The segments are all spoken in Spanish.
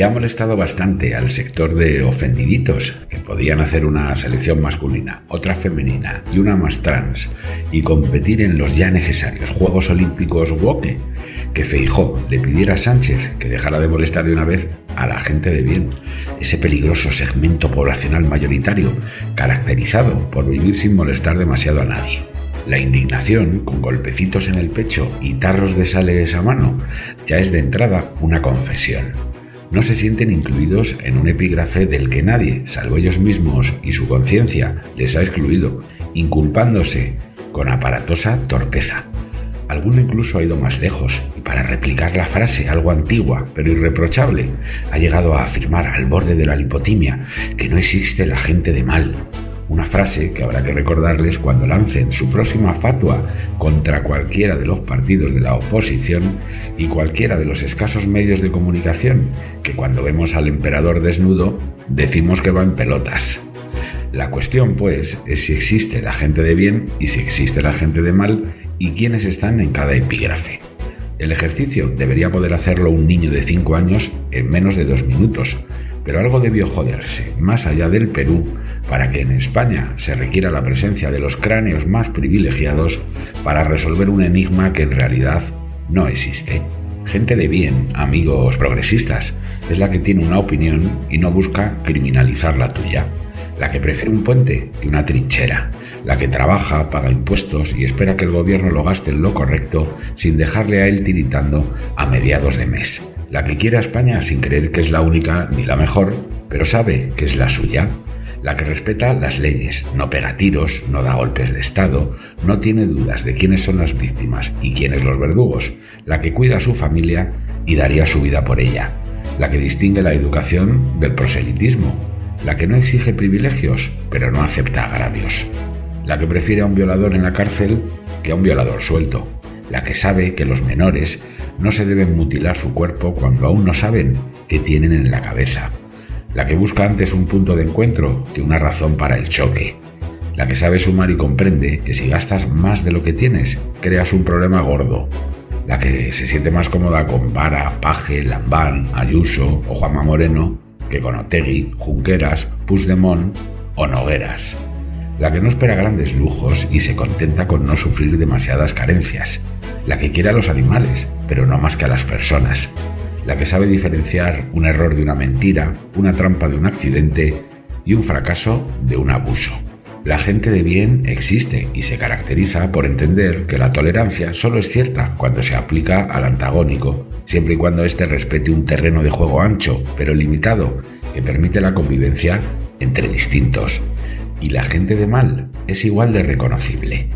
le ha molestado bastante al sector de ofendiditos, que podían hacer una selección masculina, otra femenina y una más trans, y competir en los ya necesarios Juegos Olímpicos WOKE, que Feijó le pidiera a Sánchez que dejara de molestar de una vez a la gente de bien, ese peligroso segmento poblacional mayoritario, caracterizado por vivir sin molestar demasiado a nadie. La indignación, con golpecitos en el pecho y tarros de sales a mano, ya es de entrada una confesión. No se sienten incluidos en un epígrafe del que nadie, salvo ellos mismos y su conciencia, les ha excluido, inculpándose con aparatosa torpeza. Alguno incluso ha ido más lejos y para replicar la frase, algo antigua pero irreprochable, ha llegado a afirmar al borde de la lipotimia que no existe la gente de mal. Una frase que habrá que recordarles cuando lancen su próxima fatua contra cualquiera de los partidos de la oposición y cualquiera de los escasos medios de comunicación que cuando vemos al emperador desnudo decimos que va en pelotas. La cuestión, pues, es si existe la gente de bien y si existe la gente de mal y quiénes están en cada epígrafe. El ejercicio debería poder hacerlo un niño de 5 años en menos de dos minutos, pero algo debió joderse más allá del Perú para que en España se requiera la presencia de los cráneos más privilegiados para resolver un enigma que en realidad no existe. Gente de bien, amigos progresistas, es la que tiene una opinión y no busca criminalizar la tuya, la que prefiere un puente que una trinchera, la que trabaja, paga impuestos y espera que el gobierno lo gaste en lo correcto sin dejarle a él tiritando a mediados de mes. La que quiere a España sin creer que es la única ni la mejor, pero sabe que es la suya. La que respeta las leyes, no pega tiros, no da golpes de Estado, no tiene dudas de quiénes son las víctimas y quiénes los verdugos. La que cuida a su familia y daría su vida por ella. La que distingue la educación del proselitismo. La que no exige privilegios, pero no acepta agravios la que prefiere a un violador en la cárcel que a un violador suelto, la que sabe que los menores no se deben mutilar su cuerpo cuando aún no saben qué tienen en la cabeza, la que busca antes un punto de encuentro que una razón para el choque, la que sabe sumar y comprende que si gastas más de lo que tienes, creas un problema gordo, la que se siente más cómoda con Vara, Paje, Lambán, Ayuso o Juanma Moreno que con Otegui, Junqueras, Puigdemont o Nogueras la que no espera grandes lujos y se contenta con no sufrir demasiadas carencias, la que quiere a los animales, pero no más que a las personas, la que sabe diferenciar un error de una mentira, una trampa de un accidente y un fracaso de un abuso. La gente de bien existe y se caracteriza por entender que la tolerancia solo es cierta cuando se aplica al antagónico, siempre y cuando éste respete un terreno de juego ancho, pero limitado, que permite la convivencia entre distintos y la gente de mal es igual de reconocible.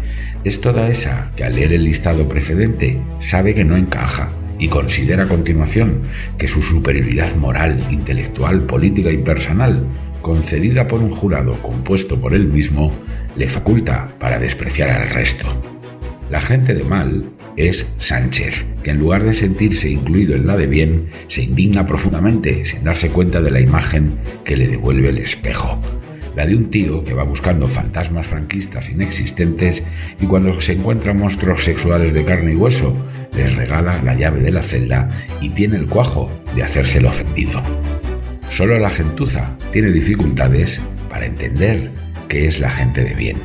Es toda esa que al leer el listado precedente sabe que no encaja y considera a continuación que su superioridad moral, intelectual, política y personal, concedida por un jurado compuesto por él mismo, le faculta para despreciar al resto. La gente de mal es Sánchez, que en lugar de sentirse incluido en la de bien, se indigna profundamente sin darse cuenta de la imagen que le devuelve el espejo la de un tío que va buscando fantasmas franquistas inexistentes y cuando se encuentra monstruos sexuales de carne y hueso, les regala la llave de la celda y tiene el cuajo de hacerse ofendido. Solo la gentuza tiene dificultades para entender qué es la gente de bien.